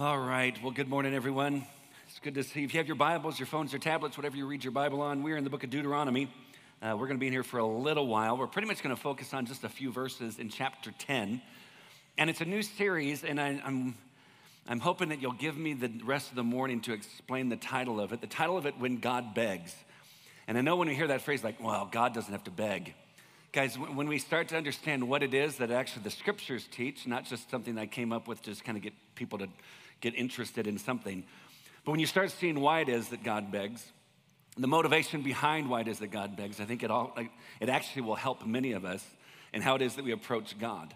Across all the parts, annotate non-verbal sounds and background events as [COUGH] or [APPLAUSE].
All right. Well, good morning, everyone. It's good to see. If you have your Bibles, your phones, your tablets, whatever you read your Bible on, we're in the book of Deuteronomy. Uh, we're going to be in here for a little while. We're pretty much going to focus on just a few verses in chapter 10. And it's a new series, and I, I'm, I'm hoping that you'll give me the rest of the morning to explain the title of it. The title of it, When God Begs. And I know when we hear that phrase, like, well, God doesn't have to beg. Guys, when we start to understand what it is that actually the scriptures teach, not just something I came up with to just kind of get people to get interested in something. But when you start seeing why it is that God begs, the motivation behind why it is that God begs, I think it, all, it actually will help many of us in how it is that we approach God.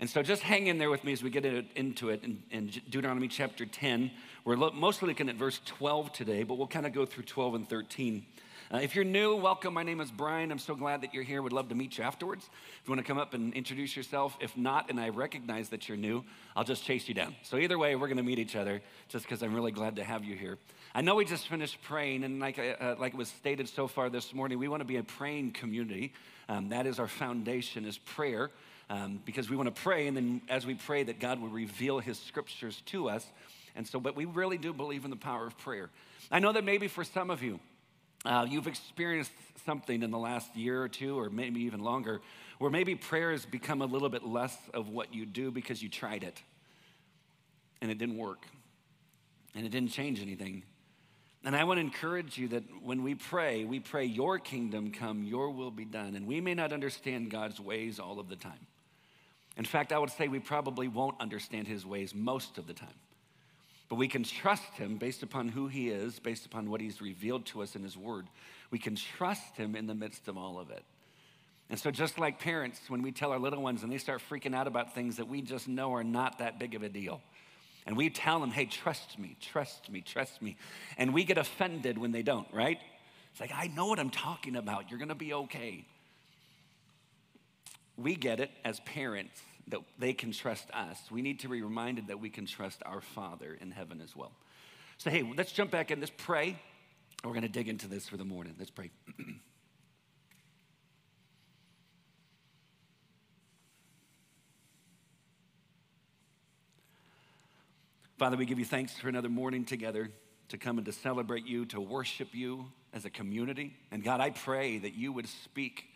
And so just hang in there with me as we get into it in, in Deuteronomy chapter 10. We're mostly looking at verse 12 today, but we'll kind of go through 12 and 13. Uh, if you're new, welcome. My name is Brian. I'm so glad that you're here. Would love to meet you afterwards. If you want to come up and introduce yourself, if not, and I recognize that you're new, I'll just chase you down. So either way, we're going to meet each other just because I'm really glad to have you here. I know we just finished praying, and like, uh, uh like it was stated so far this morning, we want to be a praying community. Um, that is our foundation, is prayer. Um, because we want to pray, and then as we pray, that God will reveal His scriptures to us. And so, but we really do believe in the power of prayer. I know that maybe for some of you, uh, you've experienced something in the last year or two, or maybe even longer, where maybe prayer has become a little bit less of what you do because you tried it and it didn't work and it didn't change anything. And I want to encourage you that when we pray, we pray, Your kingdom come, Your will be done. And we may not understand God's ways all of the time. In fact, I would say we probably won't understand His ways most of the time. But we can trust him based upon who he is, based upon what he's revealed to us in his word. We can trust him in the midst of all of it. And so, just like parents, when we tell our little ones and they start freaking out about things that we just know are not that big of a deal, and we tell them, hey, trust me, trust me, trust me, and we get offended when they don't, right? It's like, I know what I'm talking about. You're gonna be okay. We get it as parents that they can trust us. We need to be reminded that we can trust our Father in heaven as well. So, hey, let's jump back in. Let's pray. We're going to dig into this for the morning. Let's pray. [CLEARS THROAT] Father, we give you thanks for another morning together to come and to celebrate you, to worship you as a community. And God, I pray that you would speak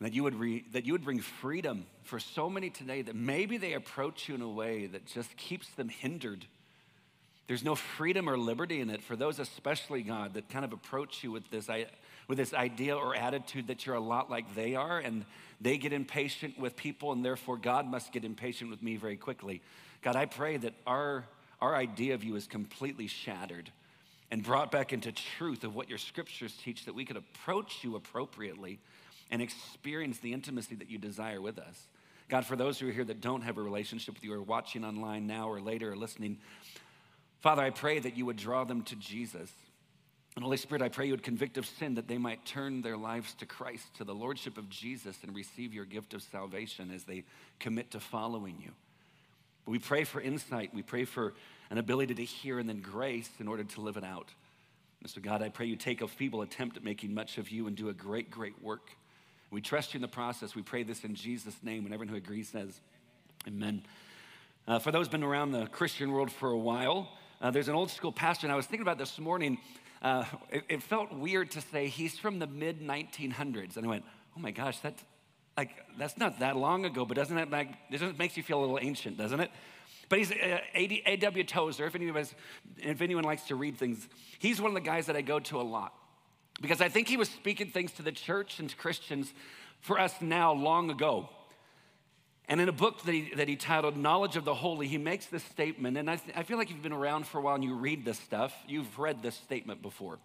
that you, would re, that you would bring freedom for so many today that maybe they approach you in a way that just keeps them hindered. There's no freedom or liberty in it for those, especially God, that kind of approach you with this, i with this idea or attitude that you're a lot like they are, and they get impatient with people, and therefore God must get impatient with me very quickly. God, I pray that our, our idea of you is completely shattered and brought back into truth of what your scriptures teach, that we could approach you appropriately and experience the intimacy that you desire with us. God, for those who are here that don't have a relationship with you or watching online now or later or listening, Father, I pray that you would draw them to Jesus. And Holy Spirit, I pray you would convict of sin that they might turn their lives to Christ, to the Lordship of Jesus, and receive your gift of salvation as they commit to following you. But we pray for insight. We pray for an ability to hear and then grace in order to live it out. And so, God, I pray you take a feeble attempt at making much of you and do a great, great work. We trust you in the process. We pray this in Jesus' name. And everyone who agrees says, Amen. Uh, for those who've been around the Christian world for a while, uh, there's an old school pastor, and I was thinking about this morning. Uh, it, it, felt weird to say he's from the mid 1900s, and I went, "Oh my gosh, that's like that's not that long ago." But doesn't that like it makes you feel a little ancient, doesn't it? But he's uh, A.W. Tozer. If anyone, if anyone likes to read things, he's one of the guys that I go to a lot because I think he was speaking things to the church and to Christians for us now long ago. And in a book that he, that he titled Knowledge of the Holy, he makes this statement. And I, th- I feel like you've been around for a while and you read this stuff, you've read this statement before.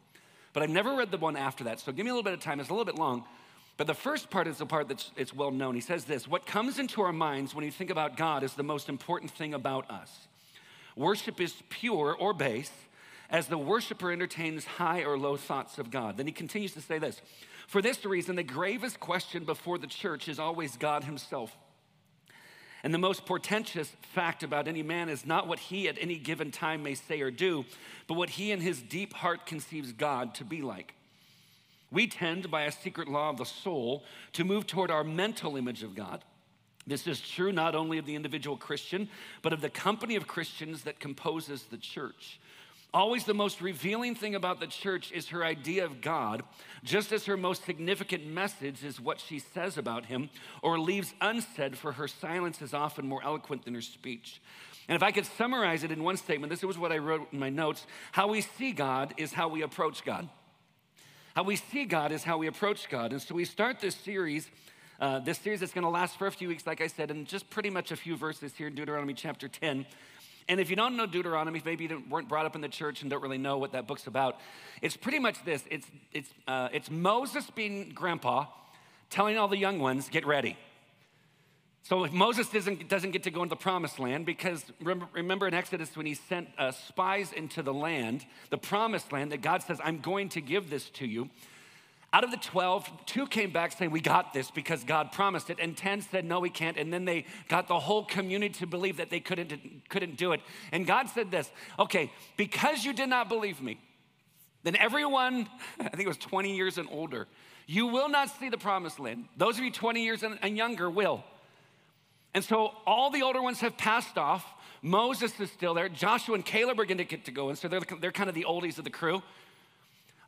But I've never read the one after that. So give me a little bit of time. It's a little bit long. But the first part is the part that's it's well known. He says this What comes into our minds when you think about God is the most important thing about us. Worship is pure or base as the worshiper entertains high or low thoughts of God. Then he continues to say this For this reason, the gravest question before the church is always God himself. And the most portentous fact about any man is not what he at any given time may say or do, but what he in his deep heart conceives God to be like. We tend, by a secret law of the soul, to move toward our mental image of God This is true not only of the individual Christian, but of the company of Christians that composes the church. Always the most revealing thing about the church is her idea of God, just as her most significant message is what she says about him or leaves unsaid, for her silence is often more eloquent than her speech. And if I could summarize it in one statement, this was what I wrote in my notes how we see God is how we approach God. How we see God is how we approach God. And so we start this series. Uh, this series is going to last for a few weeks, like I said, and just pretty much a few verses here in Deuteronomy chapter 10. And if you don't know Deuteronomy, maybe you weren't brought up in the church and don't really know what that book's about, it's pretty much this it's, it's, uh, it's Moses being grandpa telling all the young ones, get ready. So if Moses doesn't, doesn't get to go into the promised land, because remember, remember in Exodus when he sent uh, spies into the land, the promised land, that God says, I'm going to give this to you. Out of the 12, two came back saying, We got this because God promised it. And 10 said, No, we can't. And then they got the whole community to believe that they couldn't, couldn't do it. And God said this Okay, because you did not believe me, then everyone, [LAUGHS] I think it was 20 years and older, you will not see the promised land. Those of you 20 years and, and younger will. And so all the older ones have passed off. Moses is still there. Joshua and Caleb are going to get to go. And so they're, they're kind of the oldies of the crew.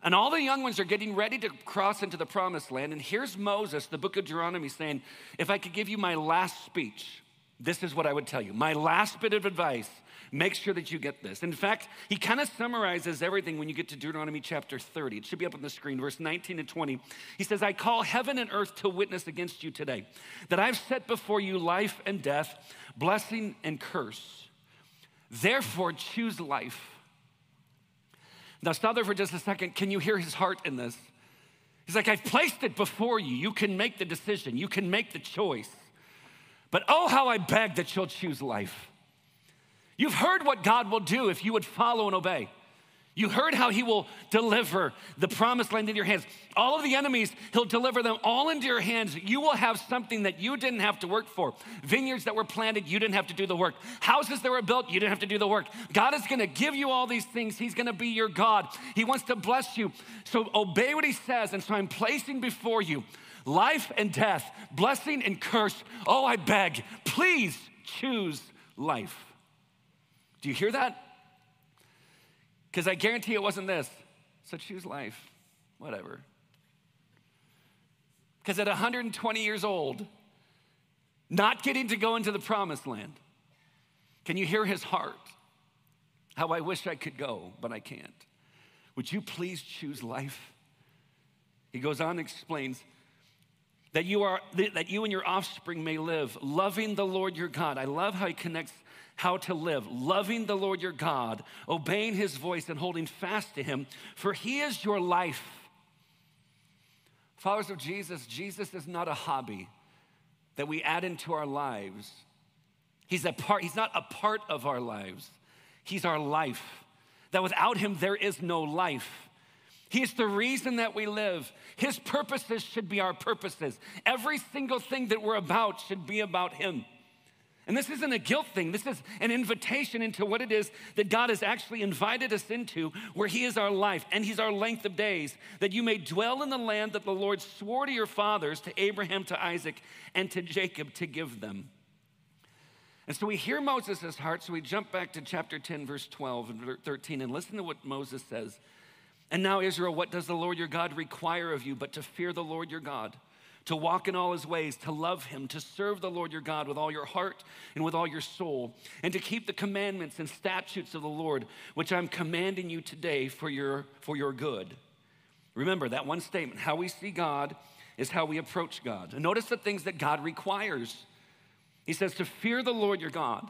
And all the young ones are getting ready to cross into the promised land. And here's Moses, the book of Deuteronomy, saying, If I could give you my last speech, this is what I would tell you. My last bit of advice make sure that you get this. In fact, he kind of summarizes everything when you get to Deuteronomy chapter 30. It should be up on the screen, verse 19 and 20. He says, I call heaven and earth to witness against you today that I've set before you life and death, blessing and curse. Therefore, choose life now, stop there for just a second. Can you hear his heart in this? He's like, I've placed it before you. You can make the decision, you can make the choice. But oh, how I beg that you'll choose life. You've heard what God will do if you would follow and obey. You heard how he will deliver the promised land into your hands. All of the enemies, he'll deliver them all into your hands. You will have something that you didn't have to work for. Vineyards that were planted, you didn't have to do the work. Houses that were built, you didn't have to do the work. God is gonna give you all these things. He's gonna be your God. He wants to bless you. So obey what he says. And so I'm placing before you life and death, blessing and curse. Oh, I beg, please choose life. Do you hear that? Because I guarantee it wasn't this. So choose life, whatever. Because at 120 years old, not getting to go into the promised land, can you hear his heart? How I wish I could go, but I can't. Would you please choose life? He goes on and explains that you are that you and your offspring may live loving the Lord your God. I love how he connects how to live, loving the Lord your God, obeying his voice, and holding fast to him, for he is your life. Followers of Jesus, Jesus is not a hobby that we add into our lives. He's, a part, he's not a part of our lives, he's our life. That without him, there is no life. He's the reason that we live. His purposes should be our purposes. Every single thing that we're about should be about Him. And this isn't a guilt thing. This is an invitation into what it is that God has actually invited us into, where He is our life and He's our length of days, that you may dwell in the land that the Lord swore to your fathers, to Abraham, to Isaac, and to Jacob to give them. And so we hear Moses' heart, so we jump back to chapter 10, verse 12 and 13, and listen to what Moses says. And now, Israel, what does the Lord your God require of you but to fear the Lord your God? To walk in all his ways, to love him, to serve the Lord your God with all your heart and with all your soul, and to keep the commandments and statutes of the Lord, which I'm commanding you today for your, for your good. Remember that one statement how we see God is how we approach God. And notice the things that God requires. He says to fear the Lord your God,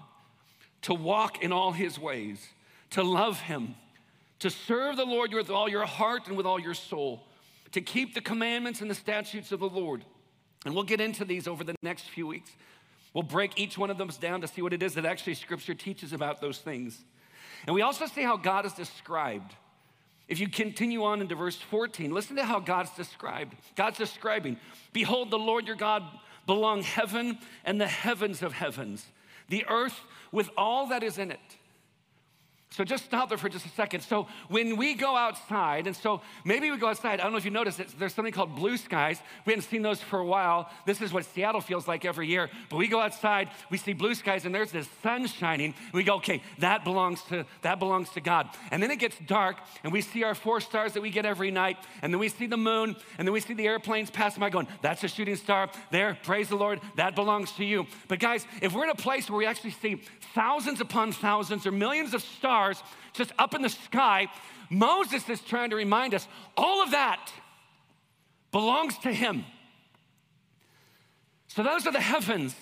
to walk in all his ways, to love him, to serve the Lord with all your heart and with all your soul to keep the commandments and the statutes of the Lord. And we'll get into these over the next few weeks. We'll break each one of them down to see what it is that actually Scripture teaches about those things. And we also see how God is described. If you continue on into verse 14, listen to how God's described. God's describing, Behold, the Lord your God belong heaven and the heavens of heavens, the earth with all that is in it. So just stop there for just a second. So when we go outside, and so maybe we go outside, I don't know if you noticed it, there's something called blue skies. We haven't seen those for a while. This is what Seattle feels like every year. But we go outside, we see blue skies, and there's this sun shining. We go, okay, that belongs to that belongs to God. And then it gets dark, and we see our four stars that we get every night, and then we see the moon, and then we see the airplanes passing by going, that's a shooting star. There, praise the Lord, that belongs to you. But guys, if we're in a place where we actually see thousands upon thousands or millions of stars just up in the sky, Moses is trying to remind us all of that belongs to him. So those are the heavens.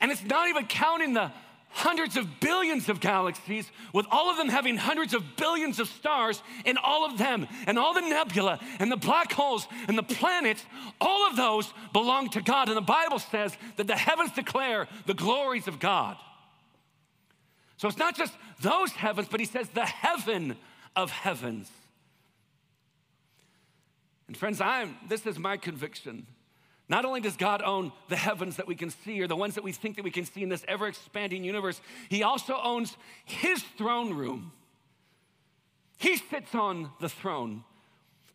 And it's not even counting the hundreds of billions of galaxies, with all of them having hundreds of billions of stars in all of them, and all the nebula, and the black holes, and the planets, all of those belong to God. And the Bible says that the heavens declare the glories of God. So it's not just those heavens, but he says the heaven of heavens. And friends, I'm this is my conviction not only does God own the heavens that we can see or the ones that we think that we can see in this ever expanding universe, He also owns His throne room. He sits on the throne.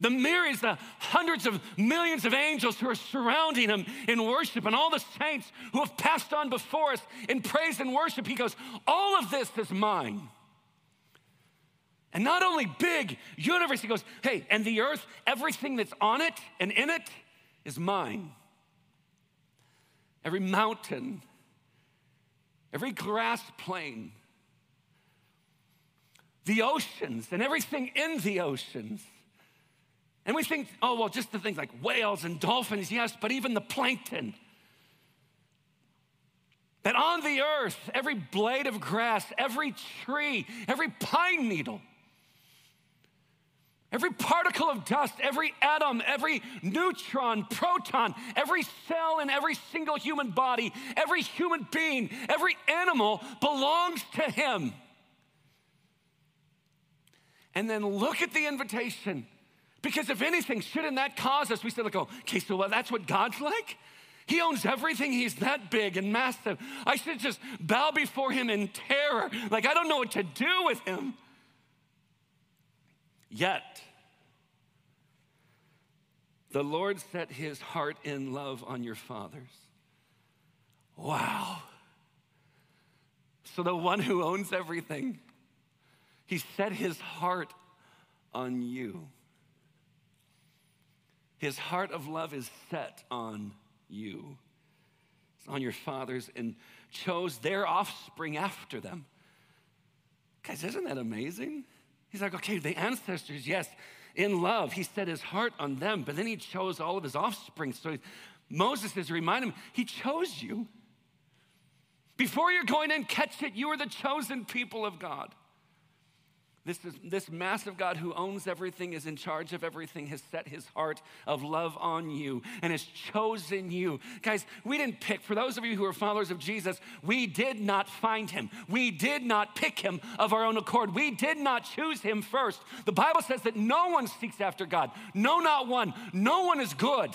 The myriads, the hundreds of millions of angels who are surrounding him in worship, and all the saints who have passed on before us in praise and worship, he goes, All of this is mine. And not only big universe, he goes, Hey, and the earth, everything that's on it and in it is mine every mountain, every grass plain, the oceans, and everything in the oceans. And we think, oh, well, just the things like whales and dolphins, yes, but even the plankton. That on the earth, every blade of grass, every tree, every pine needle, Every particle of dust, every atom, every neutron, proton, every cell in every single human body, every human being, every animal belongs to Him. And then look at the invitation. Because if anything, shouldn't that cause us? We like, oh, okay, so well, that's what God's like? He owns everything. He's that big and massive. I should just bow before him in terror. Like, I don't know what to do with him. Yet, the Lord set his heart in love on your fathers. Wow. So, the one who owns everything, he set his heart on you. His heart of love is set on you, it's on your fathers, and chose their offspring after them. Guys, isn't that amazing? He's like, okay, the ancestors, yes, in love, he set his heart on them, but then he chose all of his offspring. So Moses is reminding him, he chose you. Before you're going in, catch it, you are the chosen people of God. This, is, this massive God who owns everything, is in charge of everything, has set his heart of love on you and has chosen you. Guys, we didn't pick, for those of you who are followers of Jesus, we did not find him. We did not pick him of our own accord. We did not choose him first. The Bible says that no one seeks after God. No, not one. No one is good.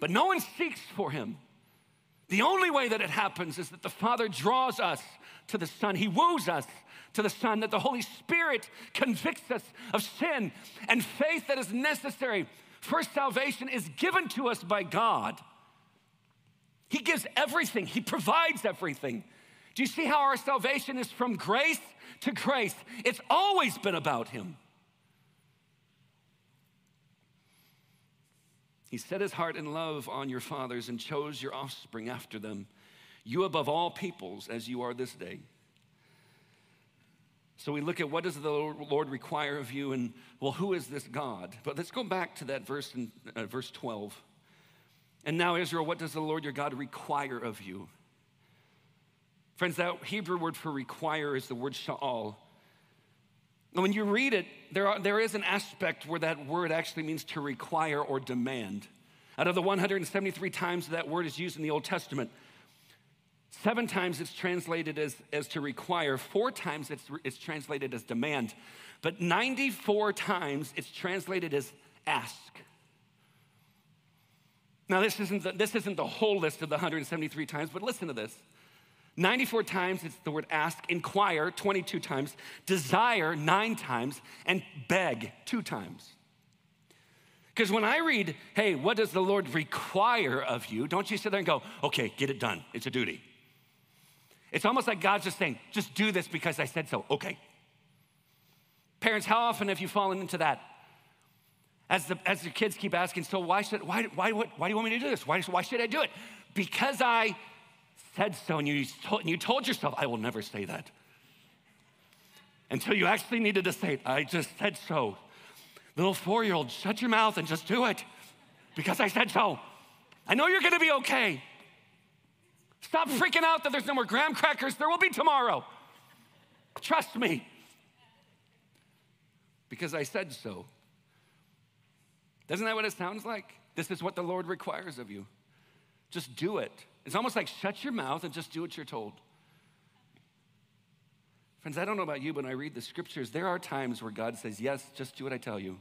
But no one seeks for him. The only way that it happens is that the Father draws us to the Son, He woos us to the Son, that the Holy Spirit convicts us of sin and faith that is necessary for salvation is given to us by God. He gives everything, He provides everything. Do you see how our salvation is from grace to grace? It's always been about Him. He set his heart in love on your fathers and chose your offspring after them, you above all peoples as you are this day. So we look at what does the Lord require of you, and well, who is this God? But let's go back to that verse in uh, verse 12. And now, Israel, what does the Lord your God require of you? Friends, that Hebrew word for require is the word sha'al. And when you read it, there, are, there is an aspect where that word actually means to require or demand. Out of the 173 times that word is used in the Old Testament, Seven times it's translated as, as to require, four times it's, it's translated as demand, but 94 times it's translated as ask. Now, this isn't, the, this isn't the whole list of the 173 times, but listen to this. 94 times it's the word ask, inquire 22 times, desire nine times, and beg two times. Because when I read, hey, what does the Lord require of you? Don't you sit there and go, okay, get it done. It's a duty. It's almost like God's just saying, just do this because I said so. Okay. Parents, how often have you fallen into that? As the, as the kids keep asking, so why should, why, why, why, why do you want me to do this? Why, why should I do it? Because I said so, and you, told, and you told yourself, I will never say that. Until you actually needed to say it. I just said so. Little four year old, shut your mouth and just do it because I said so. I know you're gonna be okay. Stop freaking out that there's no more graham crackers. There will be tomorrow. Trust me. Because I said so. Doesn't that what it sounds like? This is what the Lord requires of you. Just do it. It's almost like shut your mouth and just do what you're told. Friends, I don't know about you, but when I read the scriptures, there are times where God says, Yes, just do what I tell you.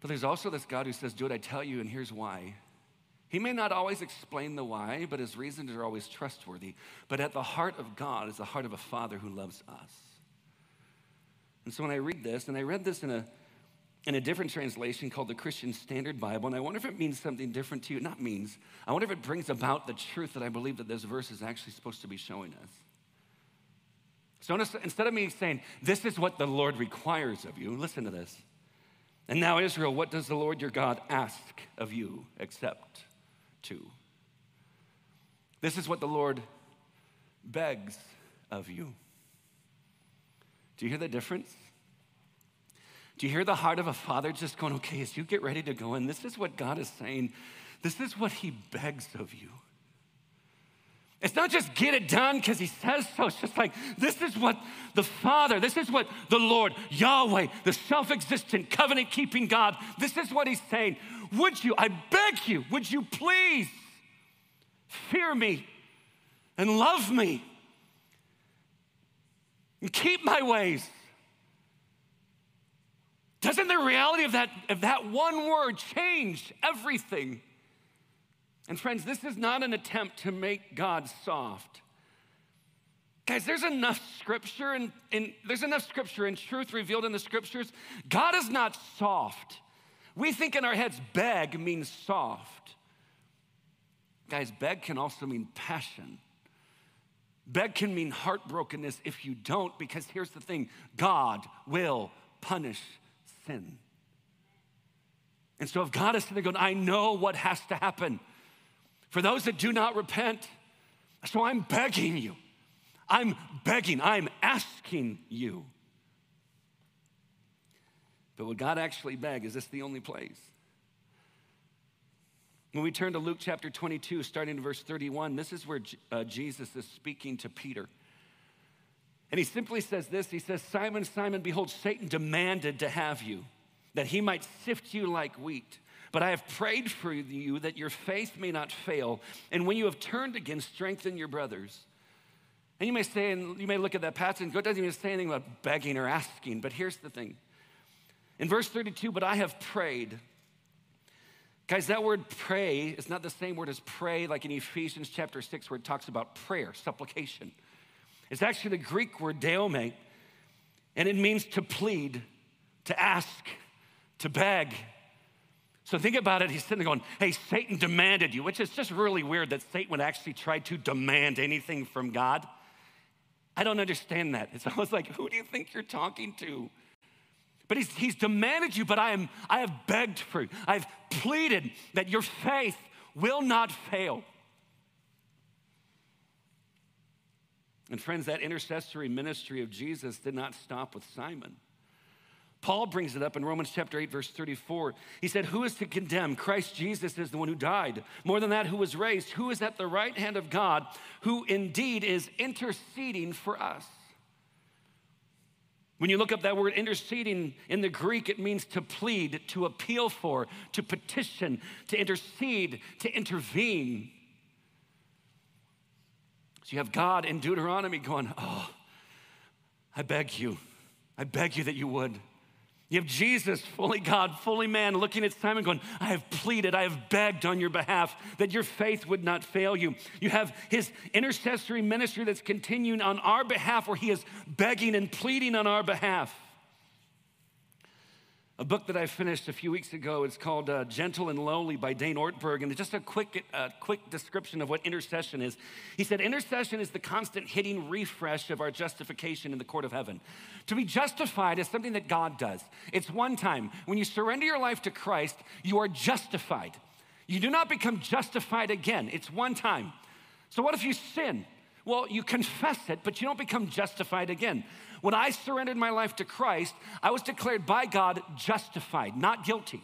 But there's also this God who says, Do what I tell you, and here's why. He may not always explain the why, but his reasons are always trustworthy. But at the heart of God is the heart of a father who loves us. And so when I read this, and I read this in a in a different translation called the Christian Standard Bible, and I wonder if it means something different to you. Not means, I wonder if it brings about the truth that I believe that this verse is actually supposed to be showing us. So instead of me saying, This is what the Lord requires of you, listen to this. And now, Israel, what does the Lord your God ask of you except to? This is what the Lord begs of you. Do you hear the difference? Do you hear the heart of a father just going, okay, as you get ready to go in, this is what God is saying. This is what he begs of you. It's not just get it done because he says so. It's just like, this is what the Father, this is what the Lord, Yahweh, the self existent, covenant keeping God, this is what he's saying. Would you, I beg you, would you please fear me and love me and keep my ways? Doesn't the reality of that, of that one word change everything? And friends, this is not an attempt to make God soft. Guys, there's enough scripture and, there's enough scripture and truth revealed in the scriptures. God is not soft. We think in our heads, beg means soft. Guys, beg can also mean passion. Beg can mean heartbrokenness if you don't, because here's the thing God will punish sin. And so if God is sitting there going, I know what has to happen for those that do not repent, so I'm begging you. I'm begging, I'm asking you. But would God actually beg? Is this the only place? When we turn to Luke chapter 22, starting in verse 31, this is where uh, Jesus is speaking to Peter. And he simply says this He says, Simon, Simon, behold, Satan demanded to have you, that he might sift you like wheat. But I have prayed for you that your faith may not fail. And when you have turned again, strengthen your brothers. And you may say, and you may look at that passage and it doesn't even say anything about begging or asking. But here's the thing. In verse 32, but I have prayed. Guys, that word pray is not the same word as pray, like in Ephesians chapter 6, where it talks about prayer, supplication. It's actually the Greek word deome, and it means to plead, to ask, to beg. So think about it. He's sitting there going, Hey, Satan demanded you, which is just really weird that Satan would actually try to demand anything from God. I don't understand that. It's [LAUGHS] almost like, Who do you think you're talking to? But he's, he's demanded you, but I, am, I have begged for you. I've pleaded that your faith will not fail. And friends, that intercessory ministry of Jesus did not stop with Simon. Paul brings it up in Romans chapter 8, verse 34. He said, Who is to condemn? Christ Jesus is the one who died. More than that, who was raised, who is at the right hand of God, who indeed is interceding for us. When you look up that word interceding in the Greek, it means to plead, to appeal for, to petition, to intercede, to intervene. So you have God in Deuteronomy going, Oh, I beg you, I beg you that you would. You have Jesus, fully God, fully man, looking at Simon going, I have pleaded, I have begged on your behalf that your faith would not fail you. You have his intercessory ministry that's continuing on our behalf, where he is begging and pleading on our behalf. A book that I finished a few weeks ago, it's called uh, Gentle and Lowly by Dane Ortberg. And just a quick, uh, quick description of what intercession is. He said, Intercession is the constant hitting refresh of our justification in the court of heaven. To be justified is something that God does. It's one time. When you surrender your life to Christ, you are justified. You do not become justified again, it's one time. So, what if you sin? Well, you confess it, but you don't become justified again. When I surrendered my life to Christ, I was declared by God justified, not guilty.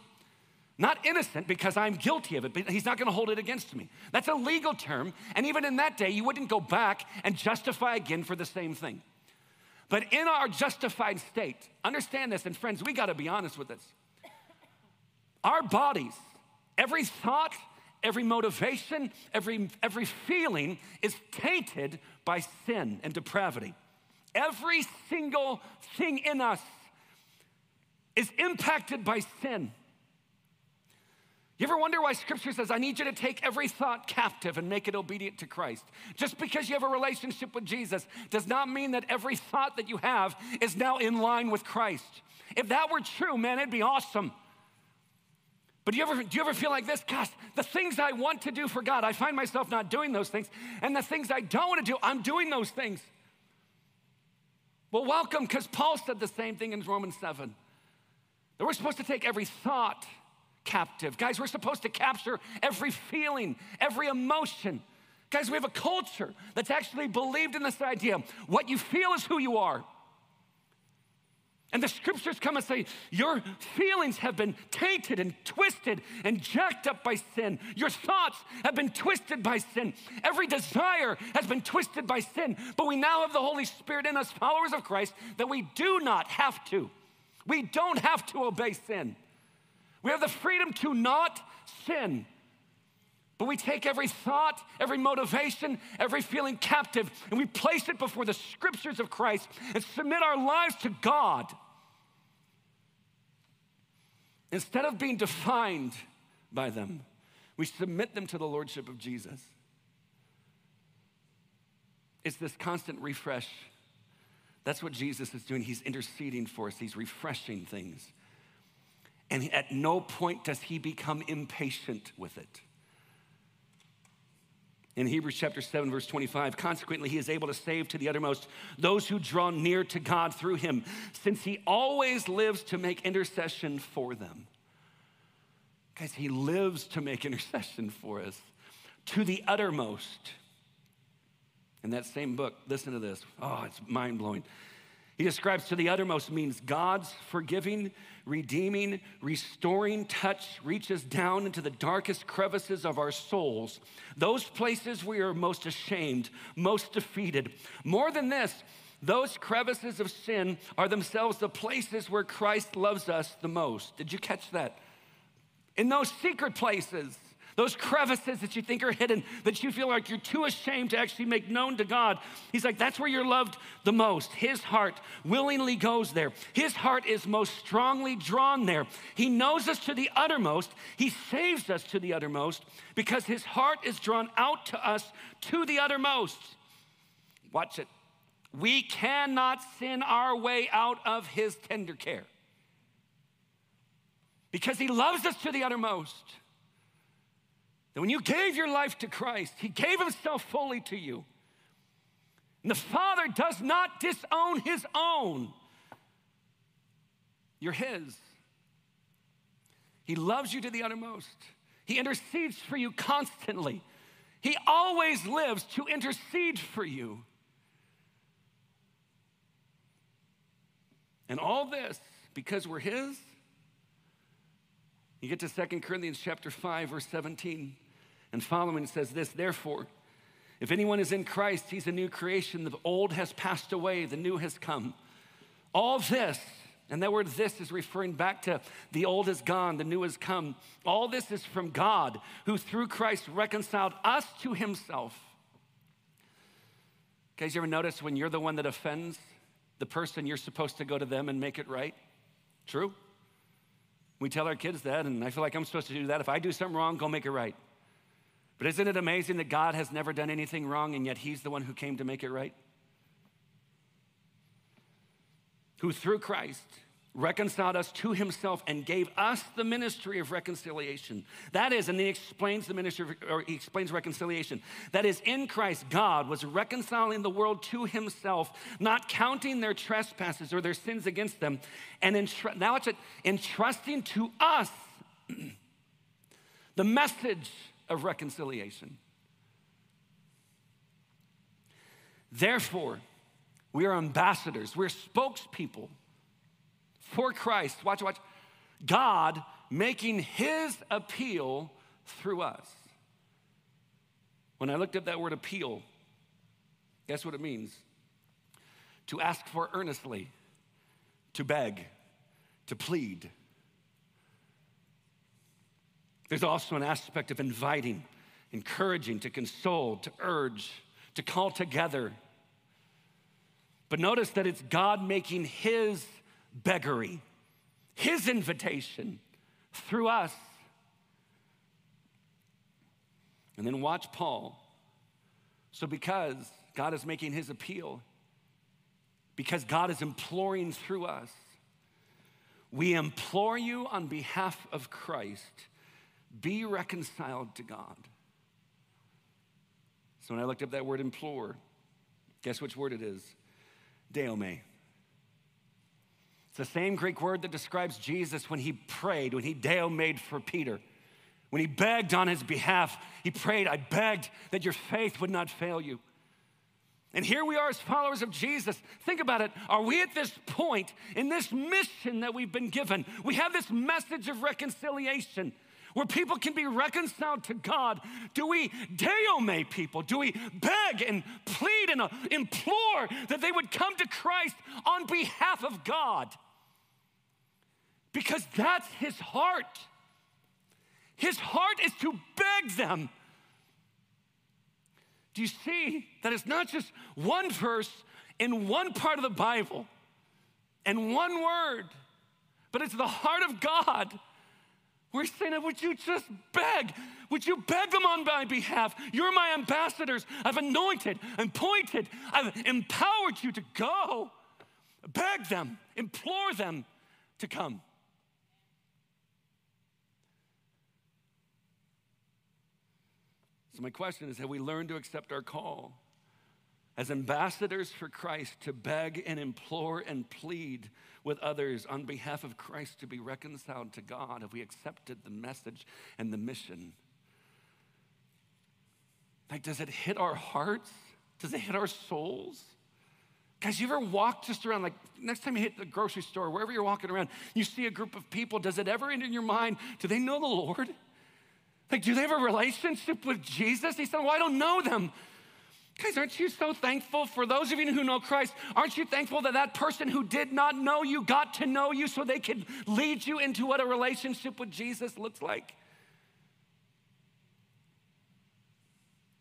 Not innocent because I'm guilty of it, but he's not gonna hold it against me. That's a legal term, and even in that day, you wouldn't go back and justify again for the same thing. But in our justified state, understand this, and friends, we gotta be honest with this. Our bodies, every thought, every motivation, every, every feeling is tainted by sin and depravity. Every single thing in us is impacted by sin. You ever wonder why scripture says, I need you to take every thought captive and make it obedient to Christ? Just because you have a relationship with Jesus does not mean that every thought that you have is now in line with Christ. If that were true, man, it'd be awesome. But do you, ever, do you ever feel like this? Gosh, the things I want to do for God, I find myself not doing those things. And the things I don't want to do, I'm doing those things. Well, welcome, because Paul said the same thing in Romans 7. That we're supposed to take every thought captive. Guys, we're supposed to capture every feeling, every emotion. Guys, we have a culture that's actually believed in this idea what you feel is who you are. And the scriptures come and say, Your feelings have been tainted and twisted and jacked up by sin. Your thoughts have been twisted by sin. Every desire has been twisted by sin. But we now have the Holy Spirit in us, followers of Christ, that we do not have to. We don't have to obey sin. We have the freedom to not sin. But we take every thought, every motivation, every feeling captive, and we place it before the scriptures of Christ and submit our lives to God. Instead of being defined by them, we submit them to the Lordship of Jesus. It's this constant refresh. That's what Jesus is doing. He's interceding for us, He's refreshing things. And at no point does He become impatient with it. In Hebrews chapter 7, verse 25, consequently, he is able to save to the uttermost those who draw near to God through him, since he always lives to make intercession for them. Guys, he lives to make intercession for us to the uttermost. In that same book, listen to this. Oh, it's mind blowing. He describes to the uttermost means God's forgiving, redeeming, restoring touch reaches down into the darkest crevices of our souls, those places we are most ashamed, most defeated. More than this, those crevices of sin are themselves the places where Christ loves us the most. Did you catch that? In those secret places, those crevices that you think are hidden, that you feel like you're too ashamed to actually make known to God. He's like, that's where you're loved the most. His heart willingly goes there. His heart is most strongly drawn there. He knows us to the uttermost. He saves us to the uttermost because his heart is drawn out to us to the uttermost. Watch it. We cannot sin our way out of his tender care because he loves us to the uttermost. That when you gave your life to Christ, He gave Himself fully to you. And the Father does not disown His own. You're His. He loves you to the uttermost. He intercedes for you constantly. He always lives to intercede for you. And all this because we're His. You get to 2 Corinthians chapter 5, verse 17 and following says this, therefore, if anyone is in Christ, he's a new creation. The old has passed away, the new has come. All this, and that word this is referring back to the old is gone, the new has come. All this is from God, who through Christ reconciled us to himself. Guys, you ever notice when you're the one that offends the person, you're supposed to go to them and make it right? True? We tell our kids that, and I feel like I'm supposed to do that. If I do something wrong, go make it right. But isn't it amazing that God has never done anything wrong, and yet He's the one who came to make it right? Who through Christ reconciled us to himself and gave us the ministry of reconciliation. That is, and he explains the ministry, or he explains reconciliation. That is, in Christ, God was reconciling the world to himself, not counting their trespasses or their sins against them, and entr- now it's entrusting to us [CLEARS THROAT] the message of reconciliation. Therefore, we are ambassadors, we're spokespeople for Christ. Watch, watch. God making his appeal through us. When I looked up that word appeal, guess what it means? To ask for earnestly, to beg, to plead. There's also an aspect of inviting, encouraging, to console, to urge, to call together. But notice that it's God making his beggary, his invitation through us. And then watch Paul. So, because God is making his appeal, because God is imploring through us, we implore you on behalf of Christ, be reconciled to God. So, when I looked up that word implore, guess which word it is? Deome. It's the same Greek word that describes Jesus when he prayed, when he Deo made for Peter. When he begged on his behalf, he prayed, I begged that your faith would not fail you. And here we are as followers of Jesus. Think about it. Are we at this point in this mission that we've been given? We have this message of reconciliation where people can be reconciled to God. Do we deome people? Do we beg and plead and uh, implore that they would come to Christ on behalf of God? Because that's his heart. His heart is to beg them. Do you see that it's not just one verse in one part of the Bible and one word, but it's the heart of God we're saying, would you just beg? Would you beg them on my behalf? You're my ambassadors. I've anointed, appointed, I've empowered you to go. Beg them, implore them to come. So, my question is Have we learned to accept our call as ambassadors for Christ to beg and implore and plead with others on behalf of Christ to be reconciled to God have we accepted the message and the mission? Like, does it hit our hearts? Does it hit our souls? Guys, you ever walk just around, like next time you hit the grocery store, wherever you're walking around, you see a group of people, does it ever enter your mind, do they know the Lord? Like, do they have a relationship with Jesus? He said, Well, I don't know them. Guys, aren't you so thankful for those of you who know Christ? Aren't you thankful that that person who did not know you got to know you so they could lead you into what a relationship with Jesus looks like?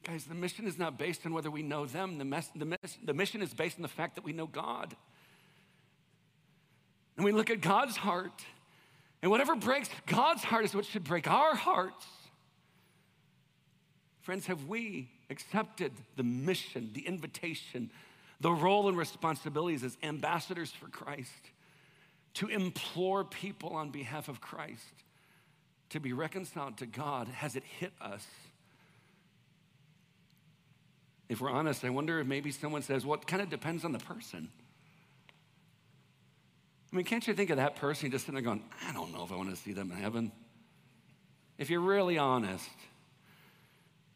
Guys, the mission is not based on whether we know them. The, the, the mission is based on the fact that we know God. And we look at God's heart, and whatever breaks God's heart is what should break our hearts. Friends, have we accepted the mission, the invitation, the role and responsibilities as ambassadors for Christ to implore people on behalf of Christ to be reconciled to God? Has it hit us? If we're honest, I wonder if maybe someone says, well, it kind of depends on the person. I mean, can't you think of that person just sitting there going, I don't know if I want to see them in heaven? If you're really honest,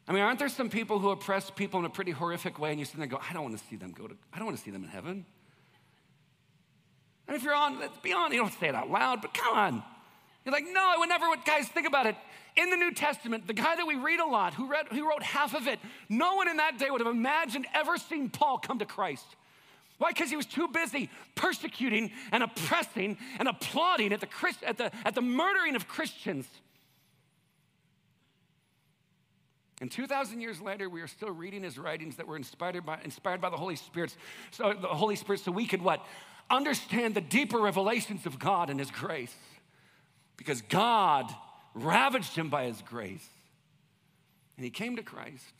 I mean, aren't there some people who oppress people in a pretty horrific way and you sit there and go, I don't want to see them go to, I don't want to see them in heaven? And if you're on, let's be honest, you don't say it out loud, but come on. You're like, no, I would never, guys, think about it. In the New Testament, the guy that we read a lot, who, read, who wrote half of it, no one in that day would have imagined ever seeing Paul come to Christ. Why? Because he was too busy persecuting and oppressing and applauding at the, at, the, at the murdering of Christians. And 2,000 years later, we are still reading his writings that were inspired by, inspired by the Holy Spirit. So the Holy Spirit, so we could what? understand the deeper revelations of God and His grace because God ravaged him by His grace. And he came to Christ.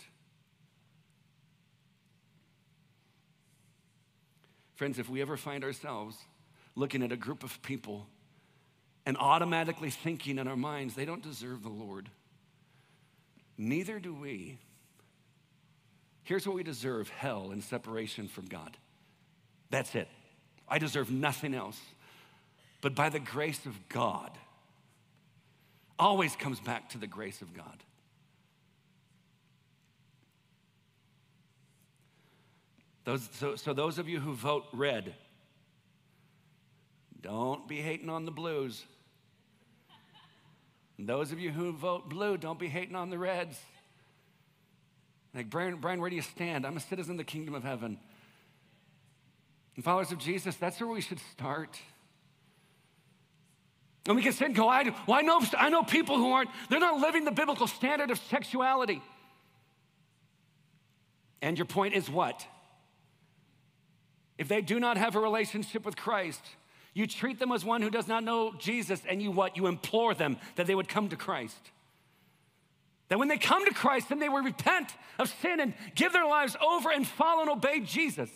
Friends, if we ever find ourselves looking at a group of people and automatically thinking in our minds, they don't deserve the Lord, neither do we. Here's what we deserve hell and separation from God. That's it. I deserve nothing else. But by the grace of God, always comes back to the grace of God. Those, so, so, those of you who vote red, don't be hating on the blues. Those of you who vote blue, don't be hating on the reds. Like, Brian, Brian, where do you stand? I'm a citizen of the kingdom of heaven. And followers of Jesus, that's where we should start. And we can and go, I, well, I, know, I know people who aren't, they're not living the biblical standard of sexuality. And your point is what? If they do not have a relationship with Christ, you treat them as one who does not know Jesus, and you what? You implore them that they would come to Christ. That when they come to Christ, then they will repent of sin and give their lives over and follow and obey Jesus.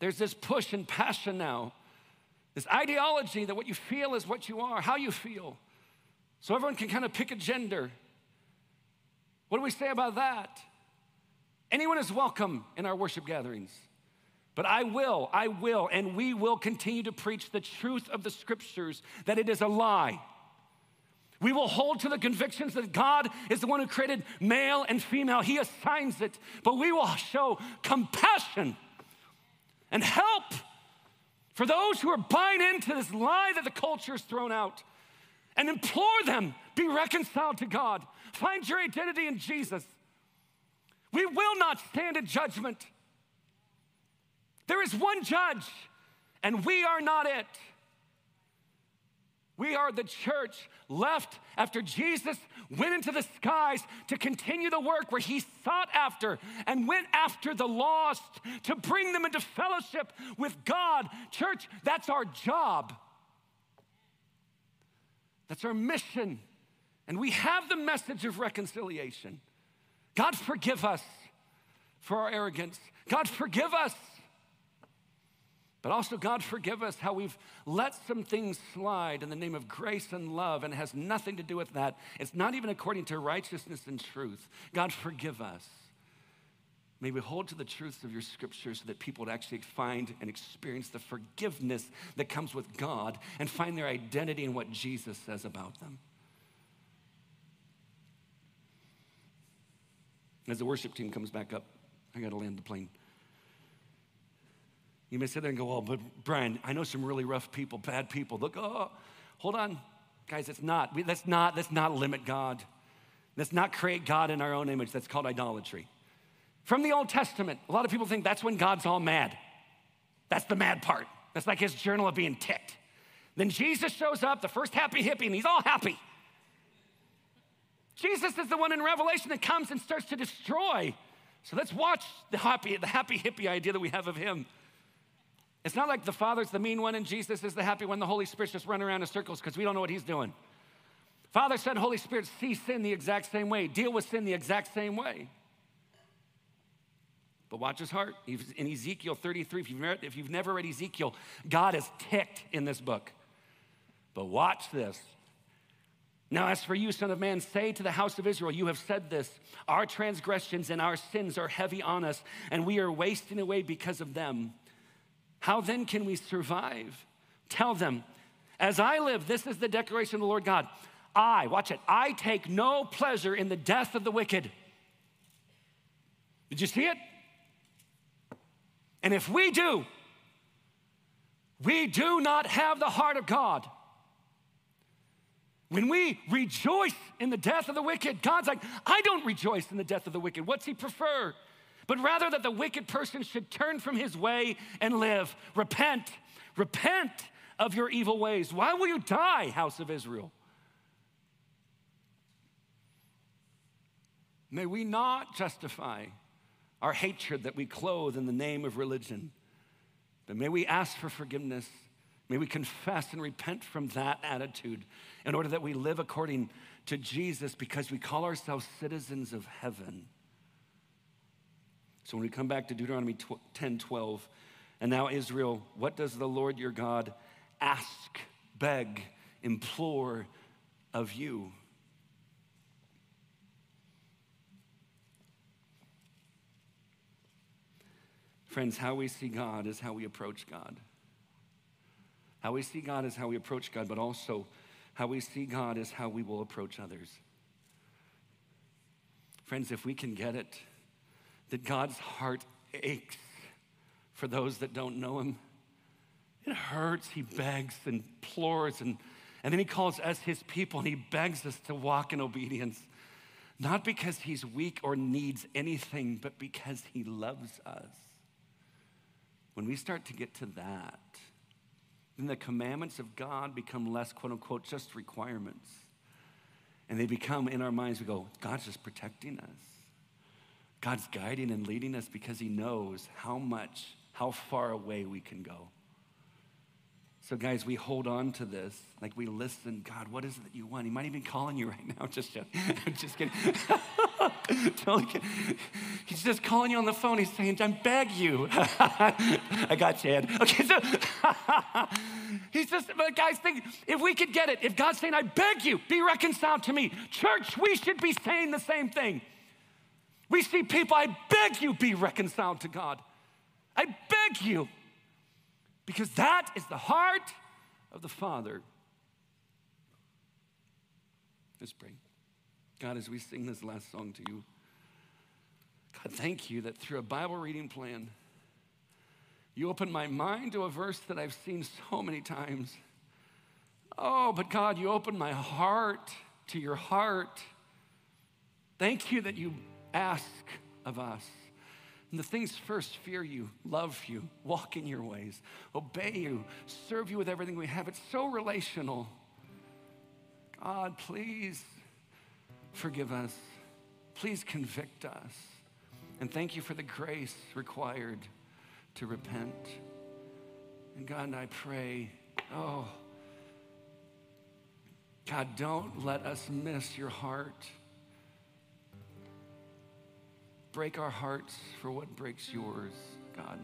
There's this push and passion now, this ideology that what you feel is what you are, how you feel. So everyone can kind of pick a gender. What do we say about that? Anyone is welcome in our worship gatherings. But I will, I will, and we will continue to preach the truth of the scriptures that it is a lie. We will hold to the convictions that God is the one who created male and female. He assigns it. But we will show compassion and help for those who are buying into this lie that the culture has thrown out and implore them be reconciled to God. Find your identity in Jesus. We will not stand in judgment. There is one judge, and we are not it. We are the church left after Jesus went into the skies to continue the work where he sought after and went after the lost to bring them into fellowship with God. Church, that's our job. That's our mission. And we have the message of reconciliation. God, forgive us for our arrogance. God, forgive us but also, God, forgive us how we've let some things slide in the name of grace and love, and it has nothing to do with that. It's not even according to righteousness and truth. God, forgive us. May we hold to the truths of your scripture so that people would actually find and experience the forgiveness that comes with God and find their identity in what Jesus says about them. As the worship team comes back up, I got to land the plane. You may sit there and go, oh, but Brian, I know some really rough people, bad people. Look, oh, hold on. Guys, it's not. We, let's not, let's not limit God. Let's not create God in our own image. That's called idolatry. From the Old Testament, a lot of people think that's when God's all mad. That's the mad part. That's like his journal of being ticked. Then Jesus shows up, the first happy hippie, and he's all happy. Jesus is the one in Revelation that comes and starts to destroy. So let's watch the happy, the happy hippie idea that we have of him. It's not like the Father's the mean one and Jesus is the happy one. The Holy Spirit's just running around in circles because we don't know what he's doing. Father, Son, Holy Spirit see sin the exact same way, deal with sin the exact same way. But watch his heart. In Ezekiel 33, if you've, if you've never read Ezekiel, God is ticked in this book. But watch this. Now, as for you, Son of Man, say to the house of Israel, You have said this Our transgressions and our sins are heavy on us, and we are wasting away because of them. How then can we survive? Tell them, as I live, this is the declaration of the Lord God. I, watch it, I take no pleasure in the death of the wicked. Did you see it? And if we do, we do not have the heart of God. When we rejoice in the death of the wicked, God's like, I don't rejoice in the death of the wicked. What's He prefer? But rather that the wicked person should turn from his way and live. Repent, repent of your evil ways. Why will you die, house of Israel? May we not justify our hatred that we clothe in the name of religion. But may we ask for forgiveness. May we confess and repent from that attitude in order that we live according to Jesus because we call ourselves citizens of heaven. So when we come back to Deuteronomy 10 12, and now, Israel, what does the Lord your God ask, beg, implore of you? Friends, how we see God is how we approach God. How we see God is how we approach God, but also how we see God is how we will approach others. Friends, if we can get it, that God's heart aches for those that don't know Him. It hurts. He begs and implores, and, and then He calls us His people and He begs us to walk in obedience, not because He's weak or needs anything, but because He loves us. When we start to get to that, then the commandments of God become less, quote unquote, just requirements. And they become in our minds, we go, God's just protecting us. God's guiding and leading us because He knows how much, how far away we can go. So, guys, we hold on to this. Like we listen, God, what is it that you want? He might even be calling you right now. [LAUGHS] Just, [LAUGHS] just kidding. [LAUGHS] totally kidding. He's just calling you on the phone. He's saying, I beg you. I got Chad. Okay, so he's just, but guys, think if we could get it, if God's saying, I beg you, be reconciled to me, church, we should be saying the same thing. We see people, I beg you, be reconciled to God. I beg you because that is the heart of the Father. Let's pray. God, as we sing this last song to you, God, thank you that through a Bible reading plan, you opened my mind to a verse that I've seen so many times. Oh, but God, you opened my heart to your heart. Thank you that you ask of us and the things first fear you, love you, walk in your ways, obey you, serve you with everything we have. It's so relational. God, please forgive us. Please convict us. And thank you for the grace required to repent. And God, I pray, oh, God, don't let us miss your heart break our hearts for what breaks yours, God.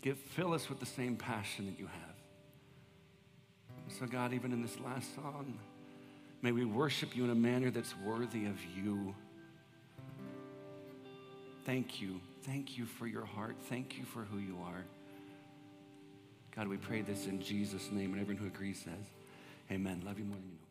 Give, fill us with the same passion that you have. So, God, even in this last song, may we worship you in a manner that's worthy of you. Thank you. Thank you for your heart. Thank you for who you are. God, we pray this in Jesus' name, and everyone who agrees says, Amen. Love you more than you know.